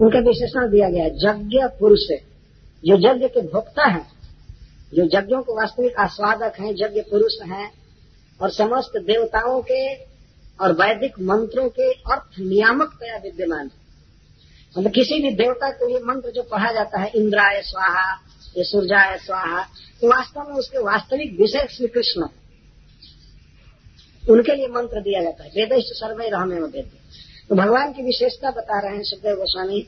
उनका विशेषण दिया गया है, यज्ञ पुरुष जो यज्ञ के भोक्ता है, जो यज्ञों के वास्तविक आस्वादक हैं, यज्ञ पुरुष हैं, और समस्त देवताओं के और वैदिक मंत्रों के अर्थ नियामक तया विद्यमान मतलब किसी भी देवता को ये मंत्र जो पढ़ा जाता है, इंद्राय स्वाहा, ये सूर्याय स्वाहा तो वास्तव में उसके वास्तविक विषय श्री कृष्ण। उनके लिए मंत्र दिया जाता है। वेदिष्ट सर्वे रहने में तो भगवान की विशेषता बता रहे हैं सुखदेव गोस्वामी।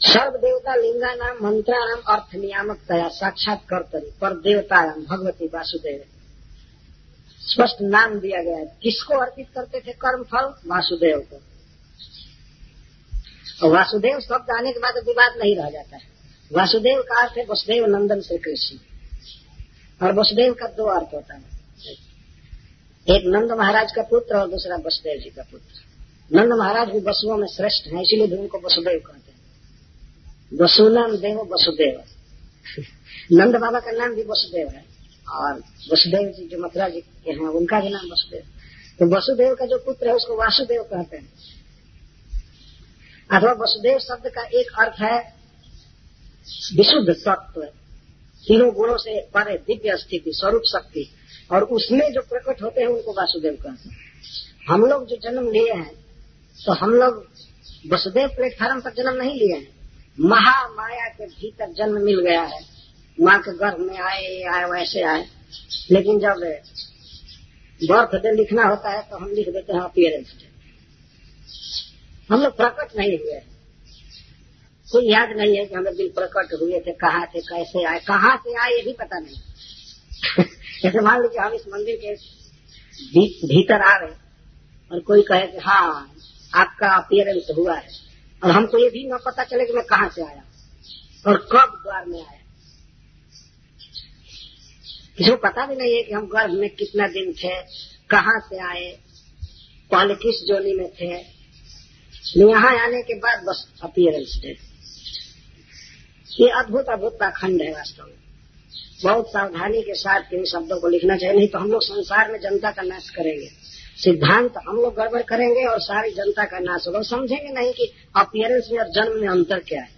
सर्व देवता लिंगा नाम मंत्रा नाम अर्थ नियामक तया, साक्षात कर्तरी पर देवता भगवती वासुदेव। स्पष्ट नाम दिया गया है। किसको अर्पित करते थे कर्म फल? वासुदेव को। और वासुदेव शब्द आने के बाद विवाद नहीं रह जाता है। वासुदेव का अर्थ है वसुदेव नंदन श्री कृष्ण। और वसुदेव का दो अर्थ होता है। एक नंद महाराज का पुत्र और दूसरा वसुदेव जी का पुत्र। नंद महाराज भी वसुओं में श्रेष्ठ हैं, इसीलिए भी उनको वसुदेव कहते हैं। वसुनाम देव, वसुदेव। नंद बाबा का नाम भी वसुदेव है। और वसुदेव जी, जो मथुरा जी के हैं, उनका भी नाम वसुदेव। तो वसुदेव का जो पुत्र है, उसको वासुदेव कहते हैं। अथवा वसुदेव शब्द का एक अर्थ है, विशुद्ध सत्व। तीनों गुणों से परे दिव्य स्थिति, स्वरूप शक्ति। और उसमें जो प्रकट होते हैं, उनको वासुदेव कहते हैं। हम लोग जो जन्म लिए हैं तो हम लोग वसुदेव प्लेटफार्म पर जन्म नहीं लिए हैं। महामाया के भीतर जन्म मिल गया है। माँ के गर्भ में आए आए वैसे आए। लेकिन जब बर्थ डे लिखना होता है तो हम लिख देते हैं अपियरेंस डे हम लोग प्रकट नहीं हुए। कोई याद नहीं है कि हमें दिल प्रकट हुए थे कहाँ थे कैसे आए कहाँ से आए ये भी पता नहीं। जैसे मान लीजिए हम इस मंदिर के भी, भीतर आ रहे और कोई कहे कि हाँ आपका अपियरेंस हुआ है। और हमको ये भी न पता चले कि मैं कहाँ से आया और कब द्वार में आया। किसी को पता भी नहीं है कि हम गर्भ में कितना दिन थे, कहाँ से आए, पहले किस जोनी में थे। यहाँ आने के बाद बस अपियरेंस डे ये अद्भुत अद्भुत पाखंड है वास्तव में। बहुत सावधानी के साथ इन शब्दों को लिखना चाहिए, नहीं तो हम लोग संसार में जनता का नाश करेंगे। सिद्धांत हम लोग गड़बड़ करेंगे और सारी जनता का नाश होगा। समझेंगे नहीं कि अपियरेंस में और जन्म में अंतर क्या है।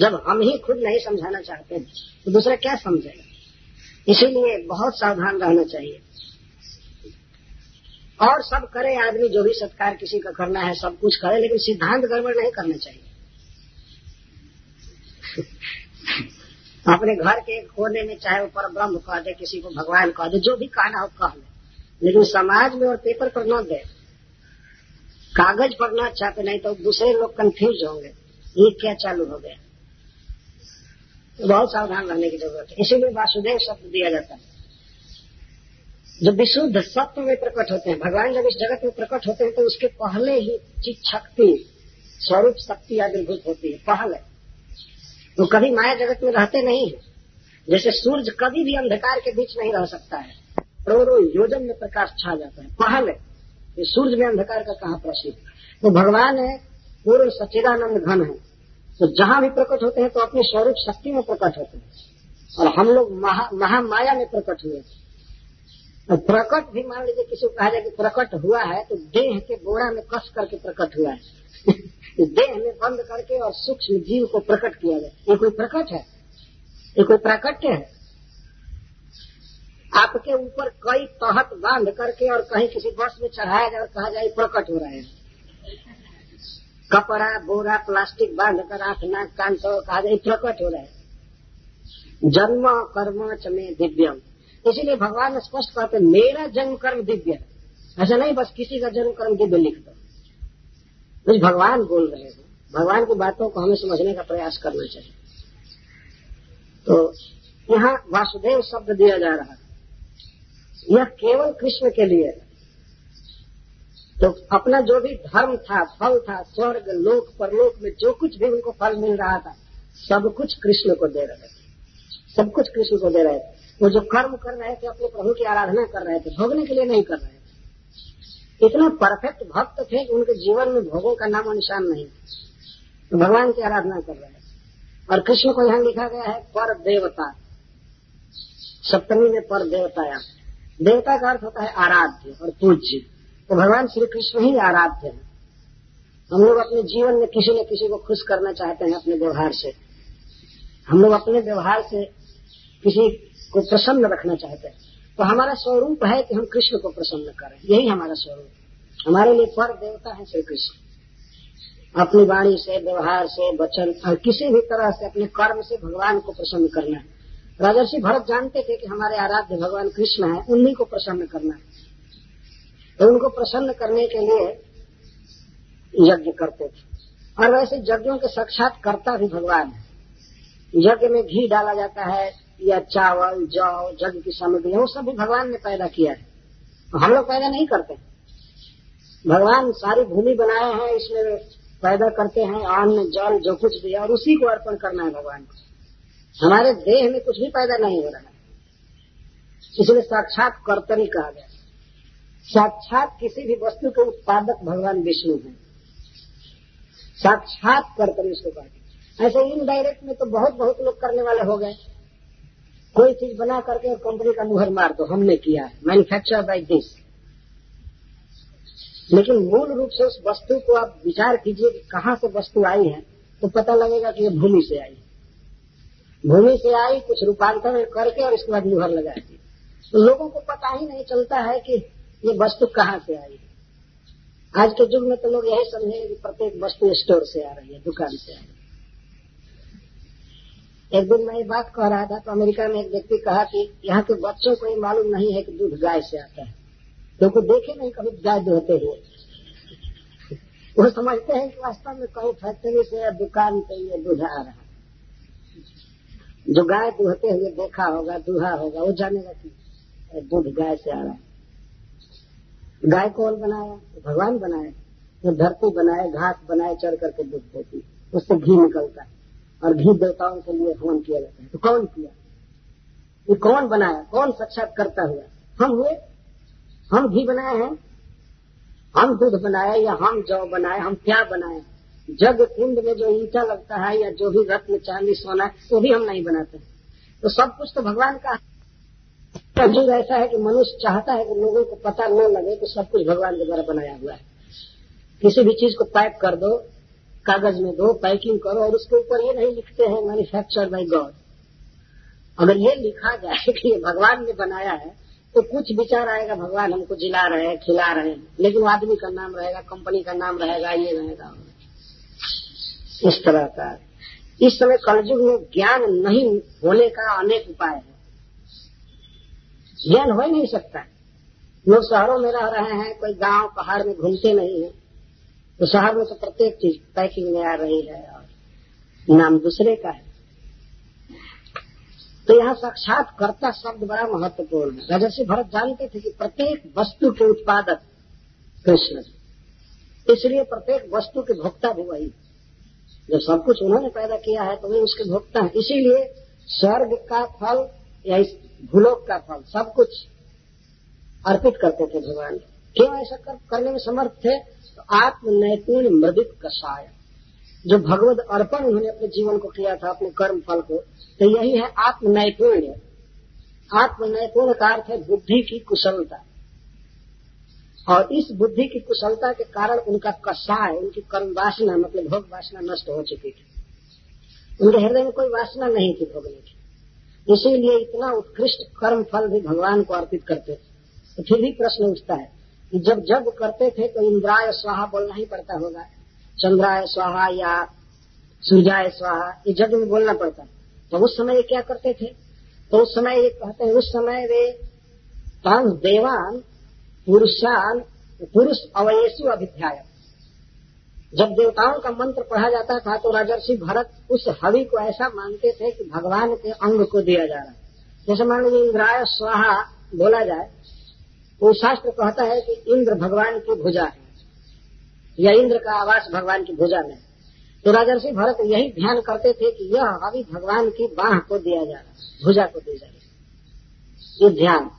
जब हम ही खुद नहीं समझाना चाहते हैं तो दूसरा क्या समझेगा? इसीलिए बहुत सावधान रहना चाहिए। और सब करे, आदमी जो भी सत्कार किसी का करना है, सब कुछ करे, लेकिन सिद्धांत गड़बड़ नहीं करना चाहिए। अपने घर के कोने में चाहे वो पर ब्रह्म कह दे, किसी को भगवान कह दे, जो भी कहना हो कह ले। लेकिन समाज में और पेपर पर न दे कागज़ पर न छापे, नहीं तो दूसरे लोग कंफ्यूज होंगे, ये क्या चालू हो गया? तो बहुत सावधान रहने की ज़रूरत है। इसीलिए वासुदेव शब्द दिया जाता है। जो विशुद्ध सत्व में प्रकट होते हैं, भगवान जब इस जगत में प्रकट होते हैं तो उसके पहले ही चित शक्ति, स्वरूप शक्ति आविर्भूत होती है, पहले। वो तो कभी माया जगत में रहते नहीं है। जैसे सूर्य कभी भी अंधकार के बीच नहीं रह सकता है। करोड़ों योजन में प्रकाश छा जाता है। पहले, ये सूर्य में अंधकार का कहा प्रसिद्ध? तो भगवान है, पूर्व सच्चिदानंद घन है। तो जहाँ भी प्रकट होते हैं तो अपनी स्वरूप शक्ति में प्रकट होते हैं। और हम लोग महामाया में प्रकट हुए और प्रकट भी मान लीजिए, किसी को कहा जाए कि प्रकट हुआ है तो देह के बोरा में कस करके प्रकट हुआ है। देह में बंद करके और सूक्ष्म जीव को प्रकट किया जाए। ये कोई प्रकट है? ये कोई प्राकट्य है? आपके ऊपर कई तहत बाँध करके और कहीं किसी बस में चढ़ाया जाए और कहा जाए प्रकट हो रहे हैं। कपड़ा, बोरा, प्लास्टिक बाँध कर आँख, नाक, कान तो कहा जाए प्रकट हो रहे हैं। जन्म कर्म चमे दिव्यम। इसीलिए भगवान स्पष्ट कहते मेरा जन्म कर्म दिव्य है। ऐसा नहीं, बस किसी का जन्म कर्म दिव्य लिख दो भगवान बोल रहे हैं। भगवान की बातों को हमें समझने का प्रयास करना चाहिए। तो यहाँ वासुदेव शब्द दिया जा रहा है यह केवल कृष्ण के लिए तो अपना जो भी धर्म था, फल था, स्वर्ग, लोक, परलोक में जो कुछ भी उनको फल मिल रहा था, सब कुछ कृष्ण को दे रहे थे। सब कुछ कृष्ण को दे रहे थे। वो जो कर्म कर रहे थे, अपने प्रभु की आराधना कर रहे थे, भोगने के लिए नहीं कर रहे थे। इतना परफेक्ट भक्त थे कि उनके जीवन में भोगों का नाम निशान नहीं तो भगवान की आराधना कर रहे थे। और कृष्ण को यहाँ लिखा गया है, पर देवता। सप्तमी में पर देवताया। देवता का अर्थ होता है आराध्य और पूज्य। तो भगवान श्री कृष्ण ही आराध्य है। हम लोग अपने जीवन में किसी न किसी को खुश करना चाहते हैं अपने व्यवहार से। हम लोग अपने व्यवहार से किसी को प्रसन्न रखना चाहते हैं। तो हमारा स्वरूप है कि हम कृष्ण को प्रसन्न करें। यही हमारा स्वरूप हमारे लिए पर देवता है श्री कृष्ण। अपनी वाणी से, व्यवहार से, वचन और किसी भी तरह से अपने कर्म से भगवान को प्रसन्न करना है। राजर्षि भरत जानते थे कि हमारे आराध्य भगवान कृष्ण है, उन्हीं को प्रसन्न करना है। तो उनको प्रसन्न करने के लिए यज्ञ करते थे। और वैसे यज्ञों के साक्षात करता भी भगवान है। यज्ञ में घी डाला जाता है, या चावल, जौ, यज्ञ की सामग्री, वो सब भी भगवान ने पैदा किया है। तो हम लोग पैदा नहीं करते। भगवान सारी भूमि बनाए हैं, इसमें पैदा करते हैं अन्न जल, जो कुछ भी और उसी को अर्पण करना है भगवान को। हमारे देह में कुछ भी पैदा नहीं हो रहा है। इसलिए साक्षात कर्तरी कहा गया साक्षात किसी भी वस्तु के उत्पादक भगवान विष्णु है। साक्षात कर्तरी उसको कहते ऐसे इनडायरेक्ट में तो बहुत बहुत लोग करने वाले हो गए। कोई चीज़ बना करके कंपनी का मुहर मार दो, हमने किया है। मैन्युफैक्चर बाय दिस लेकिन मूल रूप से उस वस्तु को आप विचार कीजिए कि कहाँ से वस्तु आई है तो पता लगेगा कि ये भूमि से आई भूमि से आई, कुछ रूपांतरण करके और इसके बाद मुहर लगा दी तो लोगों को पता ही नहीं चलता है कि ये वस्तु कहाँ से आई। है आज के युग में तो लोग यही समझेंगे कि प्रत्येक वस्तु स्टोर से आ रही है, दुकान से आ रही है। एक दिन मैं ये बात कह रहा था तो अमेरिका में एक व्यक्ति कहा कि यहाँ के बच्चों को ये मालूम नहीं है कि दूध गाय से आता है। क्योंकि तो देखे नहीं, कभी गाय दुहते हुए। वो समझते हैं कि वास्तव में कहीं फैक्ट्री से या दुकान से ये दूध आ रहा है। जो गाय दुहते हुए देखा होगा, दूहा होगा, वो जानेगा कि दूध गाय से आ रहा है। गाय कौन बनाया भगवान बनाए जो धरती बनाए, घास बनाए, चढ़ करके दूध देती उससे घी निकलता है, और घी देवताओं के लिए हवन किया जाता है। तो कौन किया? ये कौन बनाया? कौन साक्षात करता हुआ? हम हुए? हम घी बनाए हैं? हम दूध बनाए या हम जौ बनाए, हम क्या बनाए? जग कुंड में जो ईटा लगता है या जो भी रत्न चांदी सोना है, वो भी हम नहीं बनाते। तो सब कुछ तो भगवान का युग ऐसा है कि मनुष्य चाहता है कि लोगों को पता न लगे कि सब कुछ भगवान के द्वारा बनाया हुआ है। किसी भी चीज़ को पैक कर दो, कागज़ में दो, पैकिंग करो और उसके ऊपर ये नहीं लिखते हैं मैन्युफैक्चर बाई गॉड अगर ये लिखा जाए कि ये भगवान ने बनाया है तो कुछ विचार आएगा, भगवान हमको जिला रहे हैं, खिला रहे हैं। लेकिन वो आदमी का नाम रहेगा, कंपनी का नाम रहेगा, ये रहेगा। इस तरह का इस समय कलयुग में ज्ञान नहीं होने का अनेक उपाय है। ज्ञान हो ही नहीं सकता। लोग शहरों में रह रहे हैं, कोई गाँव पहाड़ में घूमते नहीं है। तो शहर में तो प्रत्येक चीज़ पैकिंग में आ रही है और नाम दूसरे का है। तो यहाँ साक्षात कर्ता शब्द बड़ा महत्वपूर्ण है। राजर्षि भरत जानते थे कि प्रत्येक वस्तु के उत्पादक कृष्ण इसलिए प्रत्येक वस्तु के भोक्ता भी वही जब सब कुछ उन्होंने पैदा किया है तो वे उसके भोगता है। इसीलिए स्वर्ग का फल या इस भूलोक का फल सब कुछ अर्पित करते थे भगवान। क्यों ऐसा कर, करने में समर्थ थे? तो आत्म नैपुण मृदित कषाय जो भगवत अर्पण उन्होंने अपने जीवन को किया था अपने कर्म फल को तो यही है आत्म नैपुण्य आत्म नैपुण्य का अर्थ है बुद्धि की कुशलता। और इस बुद्धि की कुशलता के कारण उनका कषाय उनकी कर्म वासना मतलब भोग वासना नष्ट हो चुकी थी। उनके हृदय में कोई वासना नहीं थी भोगने की। इसीलिए इतना उत्कृष्ट कर्म फल भी भगवान को अर्पित करते थे। तो फिर भी प्रश्न उठता है कि जब जब करते थे तो इंद्राय स्वाहा बोलना ही पड़ता होगा। चंद्राय स्वाहा या सूर्याय स्वाहा, ये जग में बोलना पड़ता तो उस समय ये क्या करते थे? तो उस समय ये कहते हैं, उस समय वे पाँच देवान पुरुषान, पुरुष अवयसु अभिध्याय जब देवताओं का मंत्र पढ़ा जाता था तो राजर्षि भरत उस हवि को ऐसा मानते थे कि भगवान के अंग को दिया जा रहा है। जैसे मान लीजिए इंद्राय स्वाहा बोला जाए वो शास्त्र कहता है कि इंद्र भगवान की भुजा है, या इंद्र का आवास भगवान की भुजा में तो राजर्षि भरत यही ध्यान करते थे कि यह हवि भगवान की बाह को दिया जा रहा है, भुजा को दिया जा रहा है। ये ध्यान।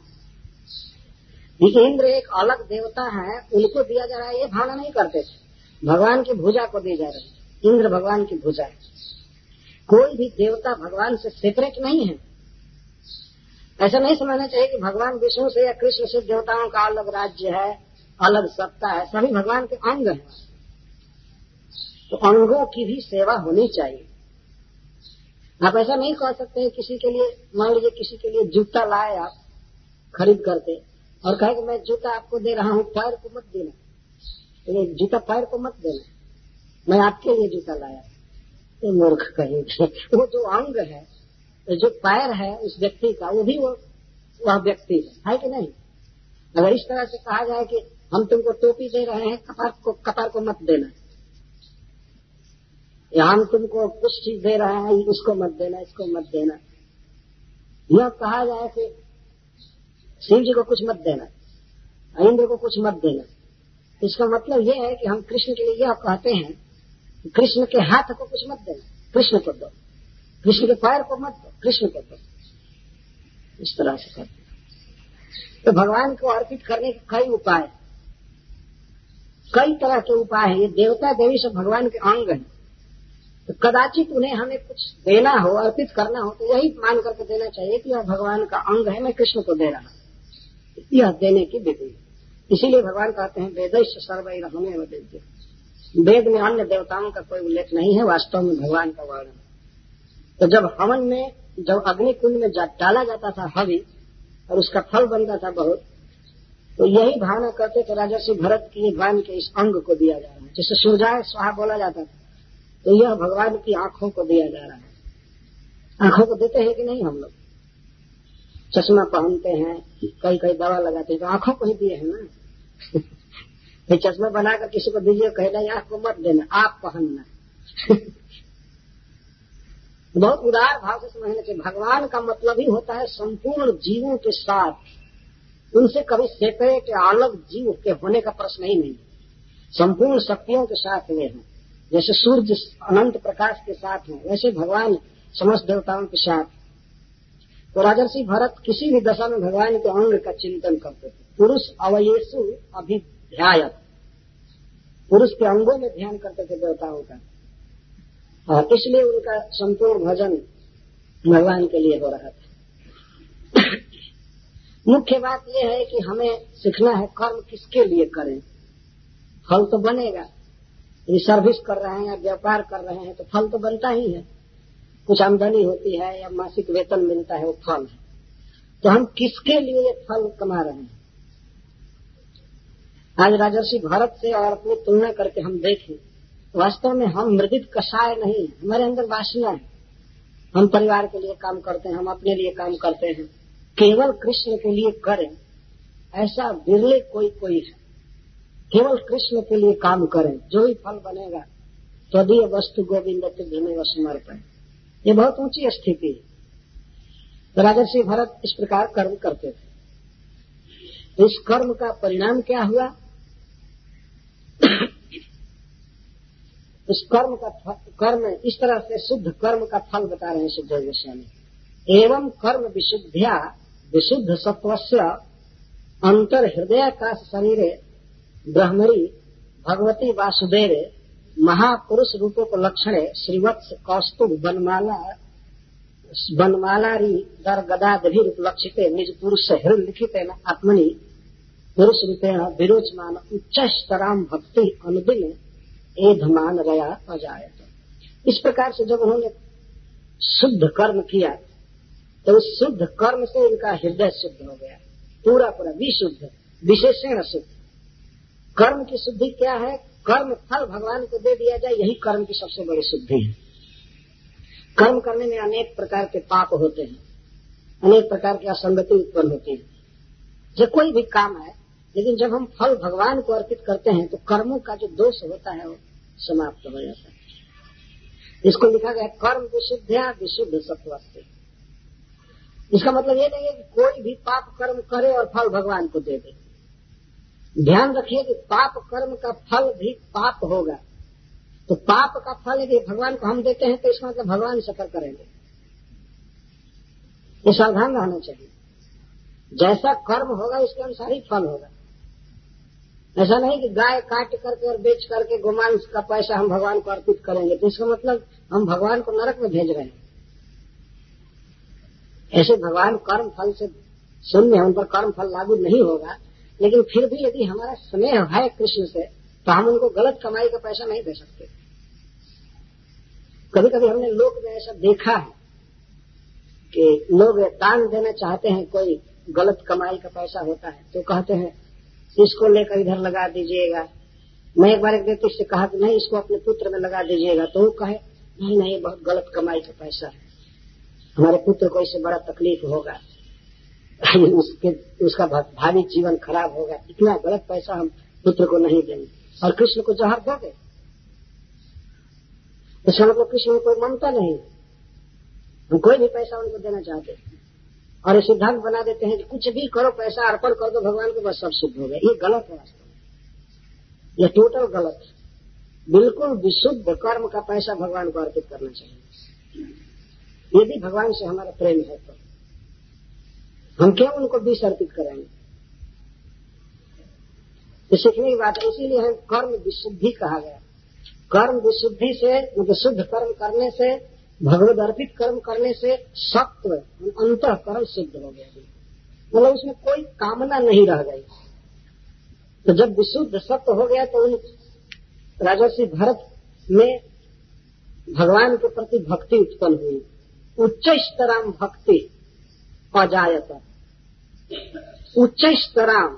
इंद्र एक अलग देवता है, उनको दिया जा रहा है, ये भावना नहीं करते थे। भगवान की भुजा को दी जा रही है। इंद्र भगवान की भुजा है। कोई भी देवता भगवान से सेपरेट नहीं है। ऐसा नहीं समझना चाहिए कि भगवान विष्णु से या कृष्ण से देवताओं का अलग राज्य है, अलग सत्ता है, सभी भगवान के अंग है। तो अंगों की भी सेवा होनी चाहिए। आप ऐसा नहीं कह सकते हैं किसी के लिए, मान लीजिए किसी के लिए जूता लाए आप, खरीद करके। और कहे कि मैं जूता आपको दे रहा हूँ, पैर को मत देना। तो जूता पैर को मत देना। मैं आपके लिए जूता लाया। तो मूर्ख कहेंगे वो जो अंग है, जो पैर है उस व्यक्ति का, वो भी वो, वह व्यक्ति है। है कि नहीं? अगर इस तरह से कहा जाए कि हम तुमको टोपी दे रहे हैं, कपार को कपार को मत देना। या हम तुमको कुछ चीज़ दे रहे हैं इसको मत देना, इसको मत देना। यह कहा जाए कि शिव जी को कुछ मत देना, इंद्र को कुछ मत देना। इसका मतलब यह है कि हम कृष्ण के लिए यह कहते हैं, कृष्ण के हाथ को कुछ मत देना, कृष्ण को दो। कृष्ण के पैर को मत दो, कृष्ण को दो। इस तरह से करते तो भगवान को अर्पित करने के कई उपाय कई तरह के उपाय हैं। ये देवता देवी सब भगवान के अंग हैं। तो कदाचित उन्हें हमें कुछ देना हो, अर्पित करना हो तो यही मान करके देना चाहिए कि यह भगवान का अंग है, मैं कृष्ण को दे रहा यह देने की विधि। है इसीलिए भगवान कहते हैं वेदश सर्वई रहने देते वेद में अन्य देवताओं का कोई उल्लेख नहीं है, वास्तव में भगवान का वर्णन तो जब हवन में, जब अग्नि कुंड में डाला जाता था हवि, और उसका फल बनता था बहुत तो यही भावना करते थे राजर्षि भरत की भगवान के इस अंग को दिया जा रहा है। जिससे सूर्याय स्वाहा बोला जाता था तो यह भगवान की आँखों को दिया जा रहा है। आँखों को देते हैं कि नहीं हम लोग? चश्मा पहनते हैं कई कई दवा लगाते हैं तो आँखों को ही दिए हैं ना? ये चश्मा बनाकर किसी को दीजिए, कहना आँख को मत देना, आप पहनना। बहुत उदार भाव से समझने चाहिए भगवान का मतलब ही होता है संपूर्ण जीवों के साथ, उनसे कभी सेपरेट या अलग जीव के होने का प्रश्न ही नहीं संपूर्ण शक्तियों के साथ वे हैं, जैसे सूर्य अनंत प्रकाश के साथ हैं, वैसे भगवान समस्त देवताओं के साथ तो राजर्षि भरत किसी भी दशा में भगवान के अंग का चिंतन करते थे। पुरुष अवयेशु अभिध्याय पुरुष के अंगों में ध्यान करते थे देवताओं का। और इसलिए उनका संपूर्ण भजन भगवान के लिए हो रहा था। मुख्य बात यह है कि हमें सीखना है कर्म किसके लिए करें। फल तो बनेगा। यदि सर्विस कर रहे हैं या व्यापार कर रहे हैं तो फल तो बनता ही है। कुछ आमदनी होती है या मासिक वेतन मिलता है वो फल है। तो हम किसके लिए फल कमा रहे हैं? आज राजर्षि भरत से और अपनी तुलना करके हम देखें, वास्तव में हम मृदित कषाय नहीं, हमारे अंदर वासना है। हम परिवार के लिए काम करते हैं, हम अपने लिए काम करते हैं। केवल कृष्ण के लिए करें, ऐसा बिरले कोई कोई है। केवल कृष्ण के लिए काम करें, जो भी फल बनेगा तदीय वस्तु गोविंद व समर्पण ये बहुत ऊँची स्थिति। है तो राजर्षि भरत इस प्रकार कर्म करते थे। इस कर्म का परिणाम क्या हुआ? इस कर्म का कर्म, इस तरह से शुद्ध कर्म का फल बता रहे हैं शुद्ध गोस्वामी। एवं कर्म विशुद्धिया, विशुद्ध सत्वस्य अंतर हृदय का शरीर ब्रह्मणी भगवती वासुदेव महापुरुष रूपों को लक्षण है, श्रीवत्स, कौस्तुभ, बनमाला, बनमालारी, दर गदादि उपलक्षित निज पुरुष हृदय लिखित आत्मनि, पुरुष रूपेण विरोचमान उच्चतराम भक्ति अनुदिन, एधमान रया अजायत। इस प्रकार से जब उन्होंने शुद्ध कर्म किया तो उस शुद्ध कर्म से इनका हृदय शुद्ध हो गया। पूरा पूरा विशुद्ध, विशेषण शुद्ध। कर्म की शुद्धि क्या है? कर्म फल भगवान को दे दिया जाए, यही कर्म की सबसे बड़ी शुद्धि है। कर्म करने में अनेक प्रकार के पाप होते हैं, अनेक प्रकार की असंगति उत्पन्न होती है। जो कोई भी काम है, लेकिन जब हम फल भगवान को अर्पित करते हैं तो कर्मों का जो दोष होता है, वो समाप्त हो जाता है। इसको लिखा गया कर्म विशुद्धिया विशुद्ध सत्वस्थ इसका मतलब ये नहीं है कि कोई भी पाप कर्म करे और फल भगवान को दे दे। ध्यान रखिए कि पाप कर्म का फल भी पाप होगा। तो पाप का फल यदि भगवान को हम देते हैं तो इसका मतलब भगवान सफ़र करेंगे। ये सावधान रहना चाहिए। जैसा कर्म होगा, उसके अनुसार ही फल होगा। ऐसा नहीं कि गाय काट करके और बेच करके गोमांस का पैसा हम भगवान को अर्पित करेंगे तो इसका मतलब हम भगवान को नरक में भेज रहे हैं। ऐसे भगवान कर्म फल से शून्य उन पर कर्म फल लागू नहीं होगा लेकिन फिर भी यदि हमारा स्नेह है कृष्ण से तो हम उनको गलत कमाई का पैसा नहीं दे सकते। कभी कभी हमने लोग में ऐसा देखा है कि लोग दान देना चाहते हैं, कोई गलत कमाई का पैसा होता है तो कहते हैं, इसको लेकर इधर लगा दीजिएगा। मैं एक बार एक व्यक्ति से कहा कि, नहीं, इसको अपने पुत्र में लगा दीजिएगा। तो वो कहे, नहीं नहीं, बहुत गलत कमाई का पैसा है। हमारे पुत्र को इससे बड़ा तकलीफ़ होगा। उसके, उसका भावी जीवन खराब होगा। इतना गलत पैसा हम पुत्र को नहीं देंगे। और कृष्ण को जहर दो गए इसका मतलब कृष्ण में कोई ममता नहीं हम कोई भी पैसा उनको देना चाहते और ये सिद्धांत बना देते हैं कि कुछ भी करो, पैसा अर्पण कर दो, भगवान को बस सब शुद्ध हो गया। ये गलत है वास्तव में। ये टोटल गलत बिल्कुल विशुद्ध कर्म का पैसा भगवान को अर्पित करना चाहिए। यदि भगवान से हमारा प्रेम है। तो हम क्यों उनको विष अर्पित करेंगे? तो सीखने की बात है इसीलिए हम कर्म विशुद्धि कहा गया। कर्म विशुद्धि से मतलब शुद्ध कर्म करने से भगवत अर्पित कर्म करने से सत्व अंत कर्म सिद्ध हो गया। मतलब उसमें कोई कामना नहीं रह गई। तो जब विशुद्ध सत्य हो गया तो उन राजर्षि भरत में भगवान के प्रति भक्ति उत्पन्न हुई। उच्च स्तराम भक्ति अजायत उच्च स्तराम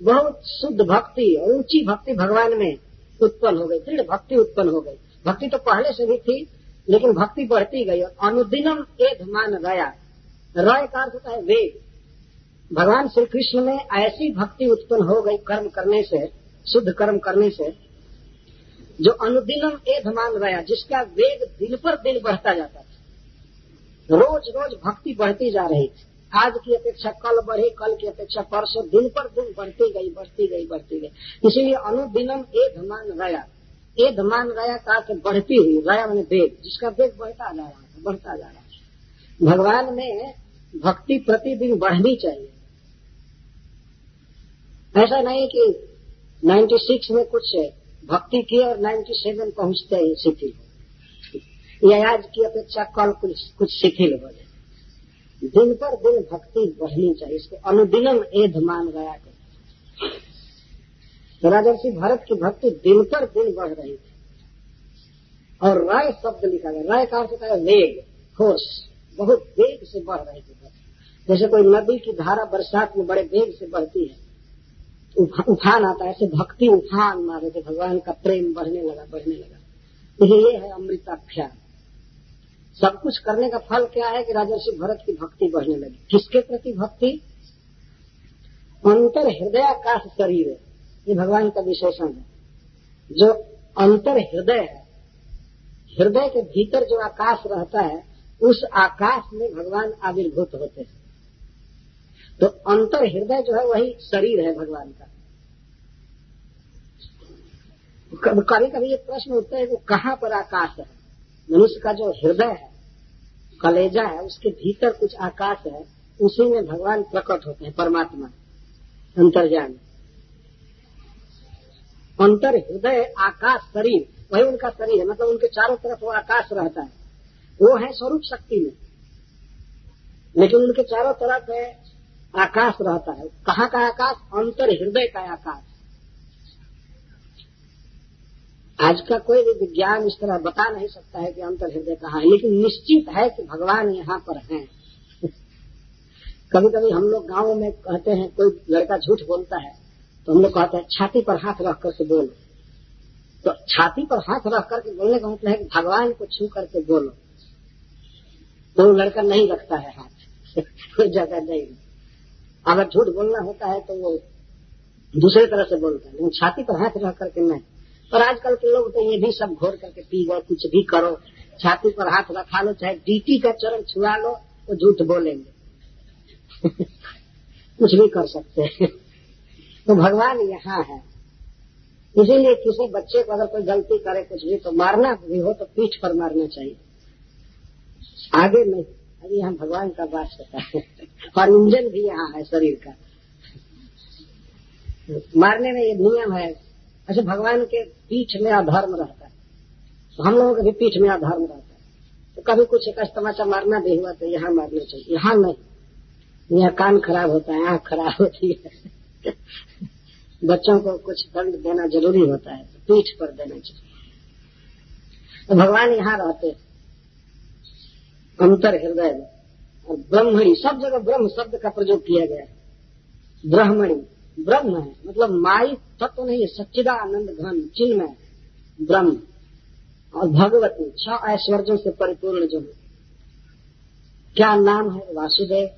बहुत शुद्ध भक्ति और ऊँची भक्ति भगवान में उत्पन्न हो गई, दृढ़ भक्ति उत्पन्न हो गई। भक्ति तो पहले से भी थी, लेकिन भक्ति बढ़ती गई और अनुदिनम एध मान गया। रय का अर्थ होता है वेग भगवान श्री कृष्ण में ऐसी भक्ति उत्पन्न हो गई कर्म करने से, शुद्ध कर्म करने से, जो अनुदिनम एध मान गया, जिसका वेग दिन पर दिन बढ़ता जाता था रोज रोज भक्ति बढ़ती जा रही थी। आज की अपेक्षा कल बढ़ी, कल की अपेक्षा परसों दिन पर दिन बढ़ती गई बढ़ती गई बढ़ती गई। इसीलिए अनुदिनम एक मान गया एक मान गया का तो बढ़ती हुई गया मैंने वेग, जिसका वेग बढ़ता जा रहा था, बढ़ता जा रहा था। भगवान में भक्ति प्रतिदिन बढ़नी चाहिए। ऐसा नहीं कि 96 में कुछ भक्ति की और 97 पहुँचते ही शिथिल आज की अपेक्षा कल कुछ कुछ शिथिल हो जाए दिन पर दिन भक्ति बढ़नी चाहिए, इसको अनुदिनम एध मान गया कर तो राजर्षि भरत की भक्ति दिन पर दिन बढ़ रही थी और राय शब्द लिखा गया, राय का अर्थ होता है वेग फोर्स बहुत वेग से बढ़ रही थी भक्ति। जैसे कोई नदी की धारा बरसात में बड़े वेग से बढ़ती है उफान आता है, ऐसे भक्ति उफान मारे थे, भगवान का प्रेम बढ़ने लगा बढ़ने लगा। तो ये है अमृताख्यान सब कुछ करने का फल क्या है कि राजर्षि भरत की भक्ति बढ़ने लगी। किसके प्रति भक्ति? अंतर हृदयाकाश शरीर है। ये भगवान का विशेषण है। जो अंतर हृदय है, हृदय के भीतर जो आकाश रहता है, उस आकाश में भगवान आविर्भूत होते हैं। तो अंतर हृदय जो है, वही शरीर है भगवान का। कभी कभी ये प्रश्न उठता है कि कहाँ पर आकाश है? मनुष्य का जो हृदय है, कलेजा है, उसके भीतर कुछ आकाश है, उसी में भगवान प्रकट होते हैं, परमात्मा अंतर्जान अंतर हृदय, आकाश, शरीर, वही उनका शरीर है मतलब उनके चारों तरफ़ वो आकाश रहता है। वो है स्वरूप शक्ति में। लेकिन उनके चारों तरफ़ है, आकाश रहता है। कहाँ का आकाश? अंतर हृदय का आकाश। आज का कोई भी विज्ञान इस तरह बता नहीं सकता है कि अंतर हृदय कहाँ है, लेकिन निश्चित है कि भगवान यहाँ पर हैं। कभी कभी हम लोग गाँव में कहते हैं, कोई लड़का झूठ बोलता है तो हम लोग कहते हैं, छाती पर हाथ रख करके बोलो। तो छाती पर हाथ रख करके बोलने का मतलब है कि भगवान को छू करके बोलो। तो लड़का नहीं रखता है हाथ। कोई जगह नहीं। अगर झूठ बोलना होता है तो वो दूसरे तरह से बोलता है, लेकिन छाती पर हाथ रख करके नहीं। और आजकल के लोग तो ये भी सब घोर करके पी गए, कुछ भी करो। छाती पर हाथ रखा लो, चाहे डीटी का चरण छुआ लो तो झूठ बोलेंगे। कुछ भी कर सकते हैं। तो भगवान यहाँ है। इसीलिए किसी बच्चे को अगर कोई गलती करे, कुछ भी तो मारना भी हो तो पीठ पर मारना चाहिए। आगे नहीं, अभी यहाँ भगवान का बात होता है। और इंजन भी यहाँ है शरीर का। मारने में ये नियम है ऐसे भगवान के पीठ में अधर्म रहता है। तो हम लोगों के भी पीठ में अधर्म रहता है। तो कभी कुछ एक तमाचा मारना भी हुआ तो यहाँ मारना चाहिए। यहाँ नहीं। यहाँ कान खराब होता है, आँख खराब होती है। बच्चों को कुछ दंड देना ज़रूरी होता है तो पीठ पर देना चाहिए। तो भगवान यहाँ रहते अंतर हृदय में। और ब्रह्मणी, सब जगह ब्रह्म शब्द का प्रयोग किया गया है। ब्रह्मणी। ब्रह्म है। मतलब माई तत्व तो नहीं है, सच्चिदानंद घन चिन्मय, ब्रह्म। और भगवती छह ऐश्वर्यों से परिपूर्ण जो है क्या नाम है? वासुदेव।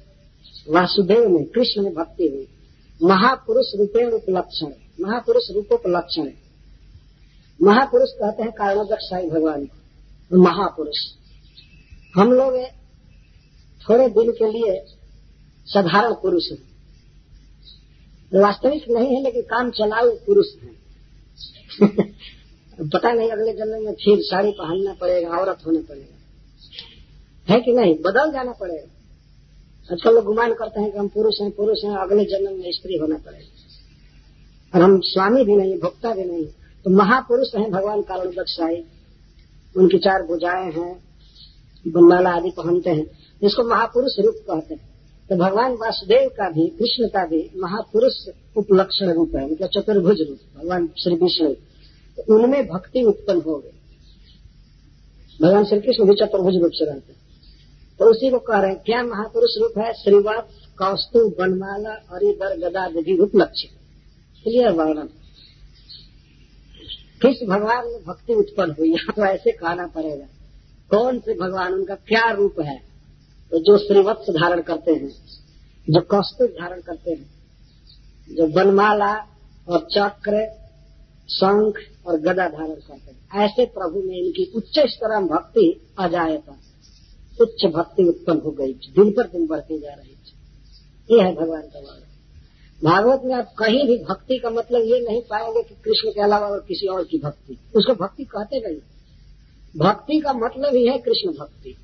वासुदेव में कृष्ण में भक्ति हुई महापुरुष रूपेण उपलक्षण महापुरुष रूपोपलक्षण महापुरुष कहते हैं कारणोदक साई भगवान को। महापुरुष। हम लोग थोड़े दिन के लिए साधारण पुरुष हैं। वास्तविक नहीं है लेकिन काम चलाऊ पुरुष है। पता नहीं अगले जन्म में फिर साड़ी पहनना पड़ेगा औरत होने पड़ेगा। है कि नहीं? बदल जाना पड़ेगा। आजकल लोग गुमान करते हैं कि हम पुरुष हैं पुरुष हैं अगले जन्म में स्त्री होना पड़ेगा। और हम स्वामी भी नहीं भोक्ता भी नहीं। तो महापुरुष हैं भगवान कारण दक्षाई। उनकी चार भुजाएँ हैं बनमाला आदि पहनते हैं। जिसको महापुरुष रूप कहते हैं। तो भगवान वासुदेव का भी, कृष्ण का भी महापुरुष उपलक्षण रूप है मतलब चतुर्भुज रूप भगवान श्री विष्णु। तो उनमें भक्ति उत्पन्न हो गई। भगवान श्री कृष्ण भी चतुर्भुज रूप से रहते हैं। तो उसी को कह रहे हैं, क्या महापुरुष रूप है? श्रीवास कौस्तु बनमाला हरिदर गदा विधि रूप लक्ष्य क्लियर वर्णन। किस भगवान में भक्ति उत्पन्न हुई? तो ऐसे कहना पड़ेगा। कौन से भगवान? उनका क्या रूप है? तो जो श्रीवत्स धारण करते हैं, जो कौस्तुभ धारण करते हैं, जो बनमाला और चक्र, शंख और गदा धारण करते हैं, ऐसे प्रभु में इनकी उच्च स्तर भक्ति अजायता, उच्च भक्ति उत्पन्न हो गई दिन पर दिन बढ़ती जा रही थी। ये है भगवान का वाला भागवत में आप कहीं भी भक्ति का मतलब ये नहीं पाएँगे कि कृष्ण के अलावा और किसी और की भक्ति। उसको भक्ति कहते नहीं। भक्ति का मतलब ही है कृष्ण भक्ति।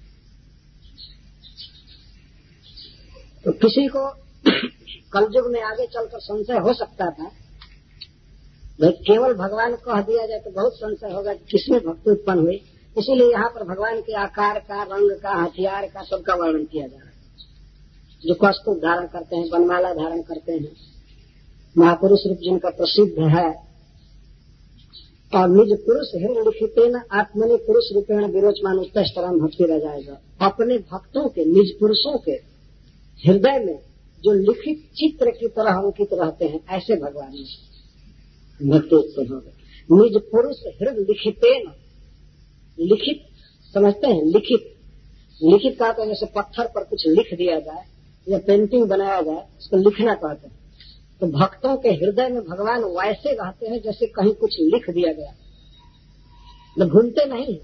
तो किसी को कलयुग में आगे चलकर संशय हो सकता था, भाई, केवल भगवान कह दिया जाए तो बहुत संशय होगा किसमें भक्ति उत्पन्न हुई। इसीलिए यहाँ पर भगवान के आकार का, रंग का, हथियार का सबका वर्णन किया जा रहा है। जो कस्तुभ धारण करते हैं बनमाला धारण करते हैं, महापुरुष रूप जिनका प्रसिद्ध है, और निज पुरुष हृदय लिखित न आत्मनि पुरुष रूपेण विरोचमान उत्तरम भक्ति रह जाएगा अपने भक्तों के, निज पुरुषों के हृदय में जो लिखित चित्र की तरह अंकित रहते हैं, ऐसे भगवान भक्ति उत्पन्न हो गए। निज पुरुष हृदय लिखित लिखित, समझते हैं, लिखित। लिखित का तो जैसे पत्थर पर कुछ लिख दिया जाए, या पेंटिंग बनाया जाए, उसको लिखना कहते हैं। तो भक्तों के हृदय में भगवान वैसे रहते हैं जैसे कहीं कुछ लिख दिया गया। तो भूलते नहीं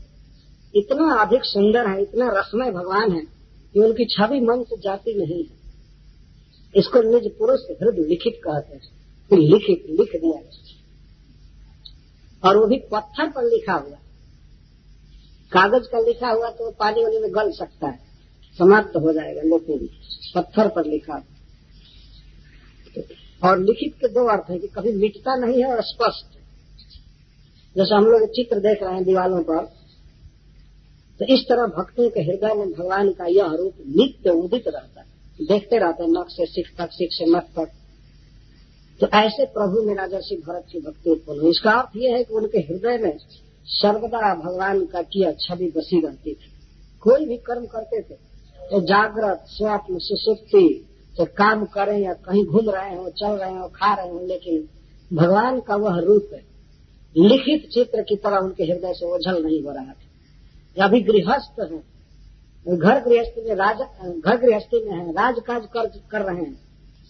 इतना अधिक सुंदर है, इतना रसमय भगवान है। कि उनकी छवि मन से जाती नहीं है। इसको निज पुरुष हृदय लिखित कहते हैं। लिखित, लिख दिया और वो भी पत्थर पर लिखा हुआ कागज़ का लिखा हुआ तो पानी वाली में गल सकता है। समाप्त हो जाएगा लेकिन पत्थर पर लिखा हुआ और लिखित के दो अर्थ है कि कभी मिटता नहीं है और स्पष्ट जैसे हम लोग चित्र देख रहे हैं दीवालों पर तो इस तरह भक्तों के हृदय में भगवान का यह रूप नित्य उदित रहता है। देखते रहते हैं नख से सिख तक सिख से नख तक तो ऐसे प्रभु में राजर्षि भरत की भक्ति उत्पन्न हुई। इसका अर्थ यह है कि उनके हृदय में सर्वदा भगवान का किया छवि बसी रहती थी। कोई भी कर्म करते थे तो जागृत, स्वप्न, सुसुप्ति तो काम करें या कहीं घूम रहे हो, चल रहे हो, खा रहे हो, लेकिन भगवान का वह रूप लिखित चित्र की तरह उनके हृदय से ओझल नहीं हो रहा था। अभी गृहस्थ है। घर गृहस्थी में राज घर गृहस्थी में है राजकाज कर, कर रहे हैं।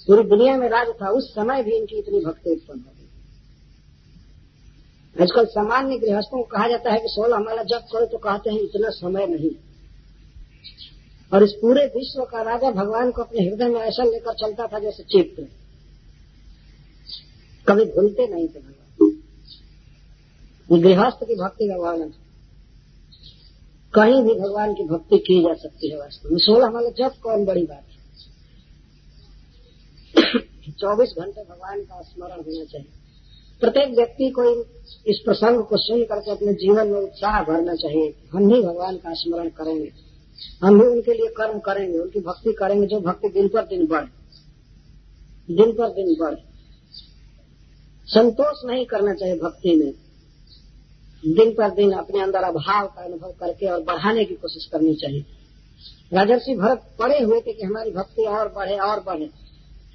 पूरी दुनिया में राज था उस समय भी इनकी इतनी भक्ति उत्पन्न हो गई। आजकल सामान्य गृहस्थों को कहा जाता है कि सोलह माला जब करो तो कहते हैं इतना समय नहीं। और इस पूरे विश्व का राजा भगवान को अपने हृदय में ऐसा लेकर चलता था जैसे चित्र कभी भूलते नहीं थे भगवान। गृहस्थ की भक्ति का वर्णन कहीं भी भगवान की भक्ति की जा सकती है वास्तव में। सोलह माला जब कौन बड़ी बात है? चौबीस घंटे भगवान का स्मरण होना चाहिए। प्रत्येक व्यक्ति को इस प्रसंग को सुन करके अपने जीवन में उत्साह भरना चाहिए हम भी भगवान का स्मरण करेंगे। हम भी उनके लिए कर्म करेंगे, उनकी भक्ति करेंगे जो भक्ति दिन पर दिन बढ़े। दिन पर दिन बढ़े। संतोष नहीं करना चाहिए भक्ति में। दिन पर दिन अपने अंदर अभाव का अनुभव करके और बढ़ाने की कोशिश करनी चाहिए। राजर्षि भरत पड़े हुए थे कि हमारी भक्ति और बढ़े और बढ़े।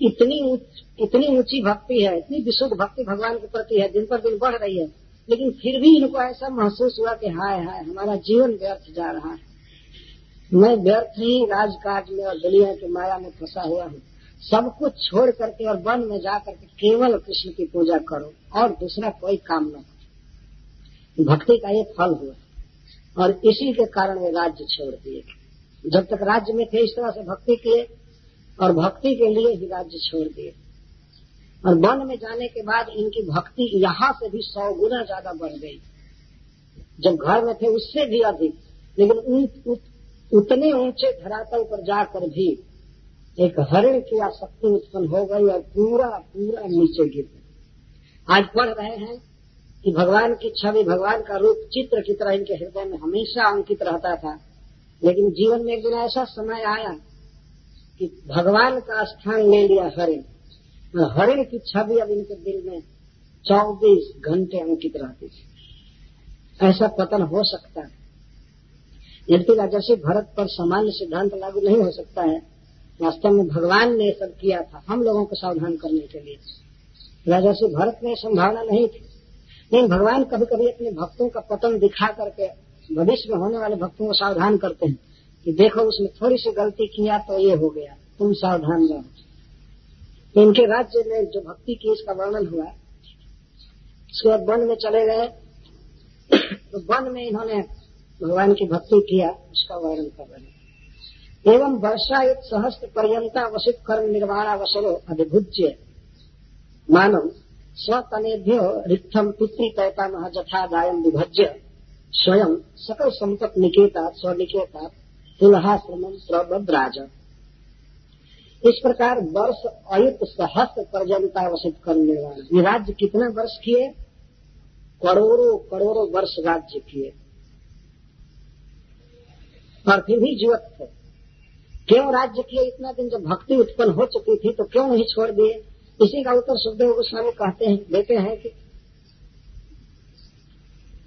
इतनी उच, इतनी ऊँची भक्ति है इतनी विशुद्ध भक्ति भगवान के प्रति है दिन पर दिन बढ़ रही है। लेकिन फिर भी इनको ऐसा महसूस हुआ कि हाय हाय हमारा जीवन व्यर्थ जा रहा है। मैं व्यर्थ ही राजकाज में और दुनिया की माया में फंसा हुआ हूँ। सब कुछ छोड़ करके और वन में जा करके केवल कृष्ण की पूजा करो और दूसरा कोई काम न करो। भक्ति का ये फल हुआ। और इसी के कारण वे राज्य छोड़ दिए। जब तक राज्य में थे इस तरह से भक्ति किए और भक्ति के लिए ही राज्य छोड़ दिए। और वन में जाने के बाद इनकी भक्ति यहाँ से भी सौ गुना ज़्यादा बढ़ गई। जब घर में थे उससे भी अधिक। लेकिन उन, उत, उतने ऊँचे धरातल पर जाकर भी एक हरिण की आसक्ति उत्पन्न हो गई और पूरा पूरा नीचे गिर गया। आज पढ़ रहे हैं कि भगवान की छवि, भगवान का रूप चित्र की तरह इनके हृदय में हमेशा अंकित रहता था। लेकिन जीवन में एक दिन ऐसा समय आया कि भगवान का स्थान ले लिया हरिण। हरिण की छवि अब इनके दिल में 24 घंटे अंकित रहती थी। ऐसा पतन हो सकता है। यदि राजर्षि भरत पर सामान्य सिद्धांत लागू नहीं हो सकता है, वास्तव में भगवान ने सब किया था, हम लोगों को सावधान करने के लिए। राजर्षि भरत में संभावना नहीं थी। लेकिन भगवान कभी कभी अपने भक्तों का पतन दिखा करके भविष्य में होने वाले भक्तों को सावधान करते हैं कि देखो, उसने थोड़ी सी गलती किया तो ये हो गया, तुम सावधान रहो। तो इनके राज्य में जो भक्ति की इसका वर्णन हुआ, उसके बाद वन में चले गए। तो वन में इन्होंने भगवान की भक्ति किया, उसका वर्णन कर रहे एवं वर्षा एक सहस्त्र पर्यंता वसित कर्म निर्वाण अधिभुज्य मानव स्वतनेभ्यो रिक्थम पुत्री मह जथा दायम विभज्य स्वयं सकल संपत निकेता स्वनिकेता तुलहाश्रम प्रबद्राज इस प्रकार वर्ष अयुत सहस्त्र पर्यंता वसित करने वाला। ये राज्य कितने वर्ष किए? करोड़ों करोड़ों वर्ष राज्य किए। और फिर भी जीवत थे। क्यों राज्य किए? इतना दिन जब भक्ति उत्पन्न हो चुकी थी तो क्यों नहीं छोड़ दिए? इसी का उत्तर सुखदेव गोस्वामी कहते हैं, देते हैं कि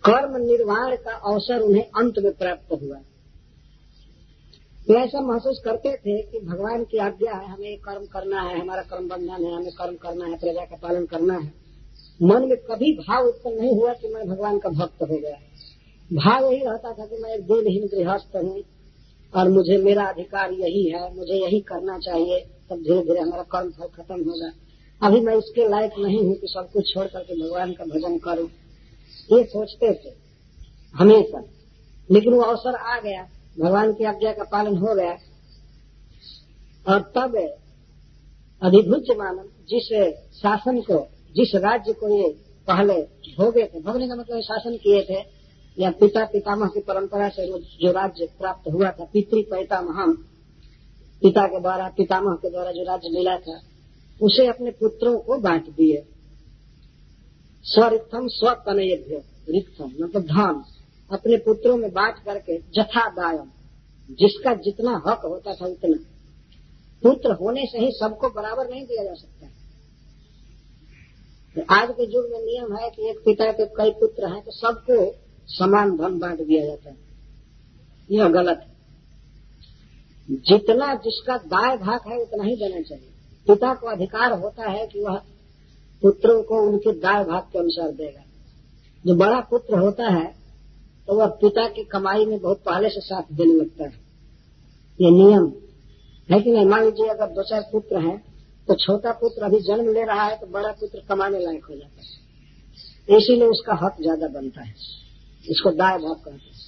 कर्म निर्वाण का अवसर उन्हें अंत में प्राप्त हुआ। वे ऐसा महसूस करते थे कि भगवान की आज्ञा है, हमें कर्म करना है, हमारा कर्म बंधन है, हमें कर्म करना है, प्रजा का पालन करना है। मन में कभी भाव उत्पन्न नहीं हुआ कि मैं भगवान का भक्त हो गया। भाव यही रहता था कि मैं एक दिनहीन गृहस्थ हूँ और मुझे मेरा अधिकार यही है, मुझे यही करना चाहिए, तब धीरे धीरे हमारा कर्म फल खत्म होगा अभी मैं इसके लायक नहीं हूँ कि सब कुछ छोड़ करके भगवान का भजन करूँ। ये सोचते थे हमेशा। लेकिन वो अवसर आ गया। भगवान की आज्ञा का पालन हो गया। और तब अधिभुज मानव जिस शासन को, जिस राज्य को ये पहले भोगे थे, भोगने का मतलब शासन किए थे, या पिता पितामह की परंपरा से जो राज्य प्राप्त हुआ था पितृ पैतामह पिता के द्वारा, पितामह के द्वारा जो राज्य मिला था उसे अपने पुत्रों को बांट दिए। स्वरिक्थम स्वतनयभ्य रिक्थम मतलब धाम, अपने पुत्रों में बांट करके जथा दायम जिसका जितना हक होता था उतना। पुत्र होने से ही सबको बराबर नहीं दिया जा सकता। तो आज के युग में नियम है कि एक पिता के कई पुत्र हैं तो सबको समान धन बांट दिया जाता है। यह गलत है। जितना जिसका दाय भाग है, उतना ही देना चाहिए। पिता को अधिकार होता है कि वह पुत्रों को उनके दाय भाग के अनुसार देगा। जो बड़ा पुत्र होता है तो वह पिता की कमाई में बहुत पहले से साथ देने लगता है। ये नियम है कि नहीं? मान लीजिए अगर दो चार पुत्र हैं तो छोटा पुत्र अभी जन्म ले रहा है तो बड़ा पुत्र कमाने लायक हो जाता है। इसीलिए उसका हक ज़्यादा बनता है। इसको दाय भाग कहते हैं।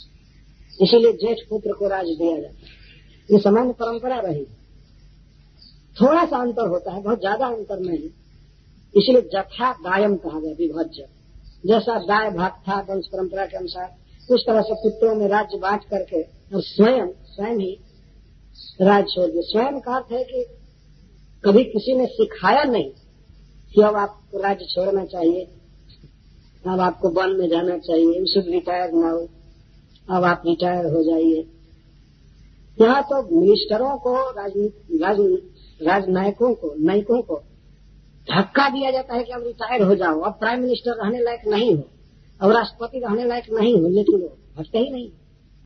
इसीलिए जेठ पुत्र को राज दिया जाता है। ये सामान्य परंपरा रही थोड़ा सा अंतर होता है बहुत ज़्यादा अंतर नहीं। इसलिए जथा दायम कहा गया विभज्य। जैसा दाय भाग था वंश परंपरा के अनुसार उस तरह से पुत्रों में राज्य बांट करके और स्वयं स्वयं ही राज छोड़ दिया। स्वयं का अर्थ है कि कभी किसी ने सिखाया नहीं कि अब आपको राज्य छोड़ना चाहिए अब आपको वन में जाना चाहिए उसे रिटायर ना हो अब आप रिटायर हो जाइए। यहाँ तो मिनिस्टरों को राजनीति राज, राजनायकों को, नायकों को धक्का दिया जाता है कि अब रिटायर हो जाओ, अब प्राइम मिनिस्टर रहने लायक नहीं हो, अब राष्ट्रपति रहने लायक नहीं हो, लेकिन वो हटते ही नहीं।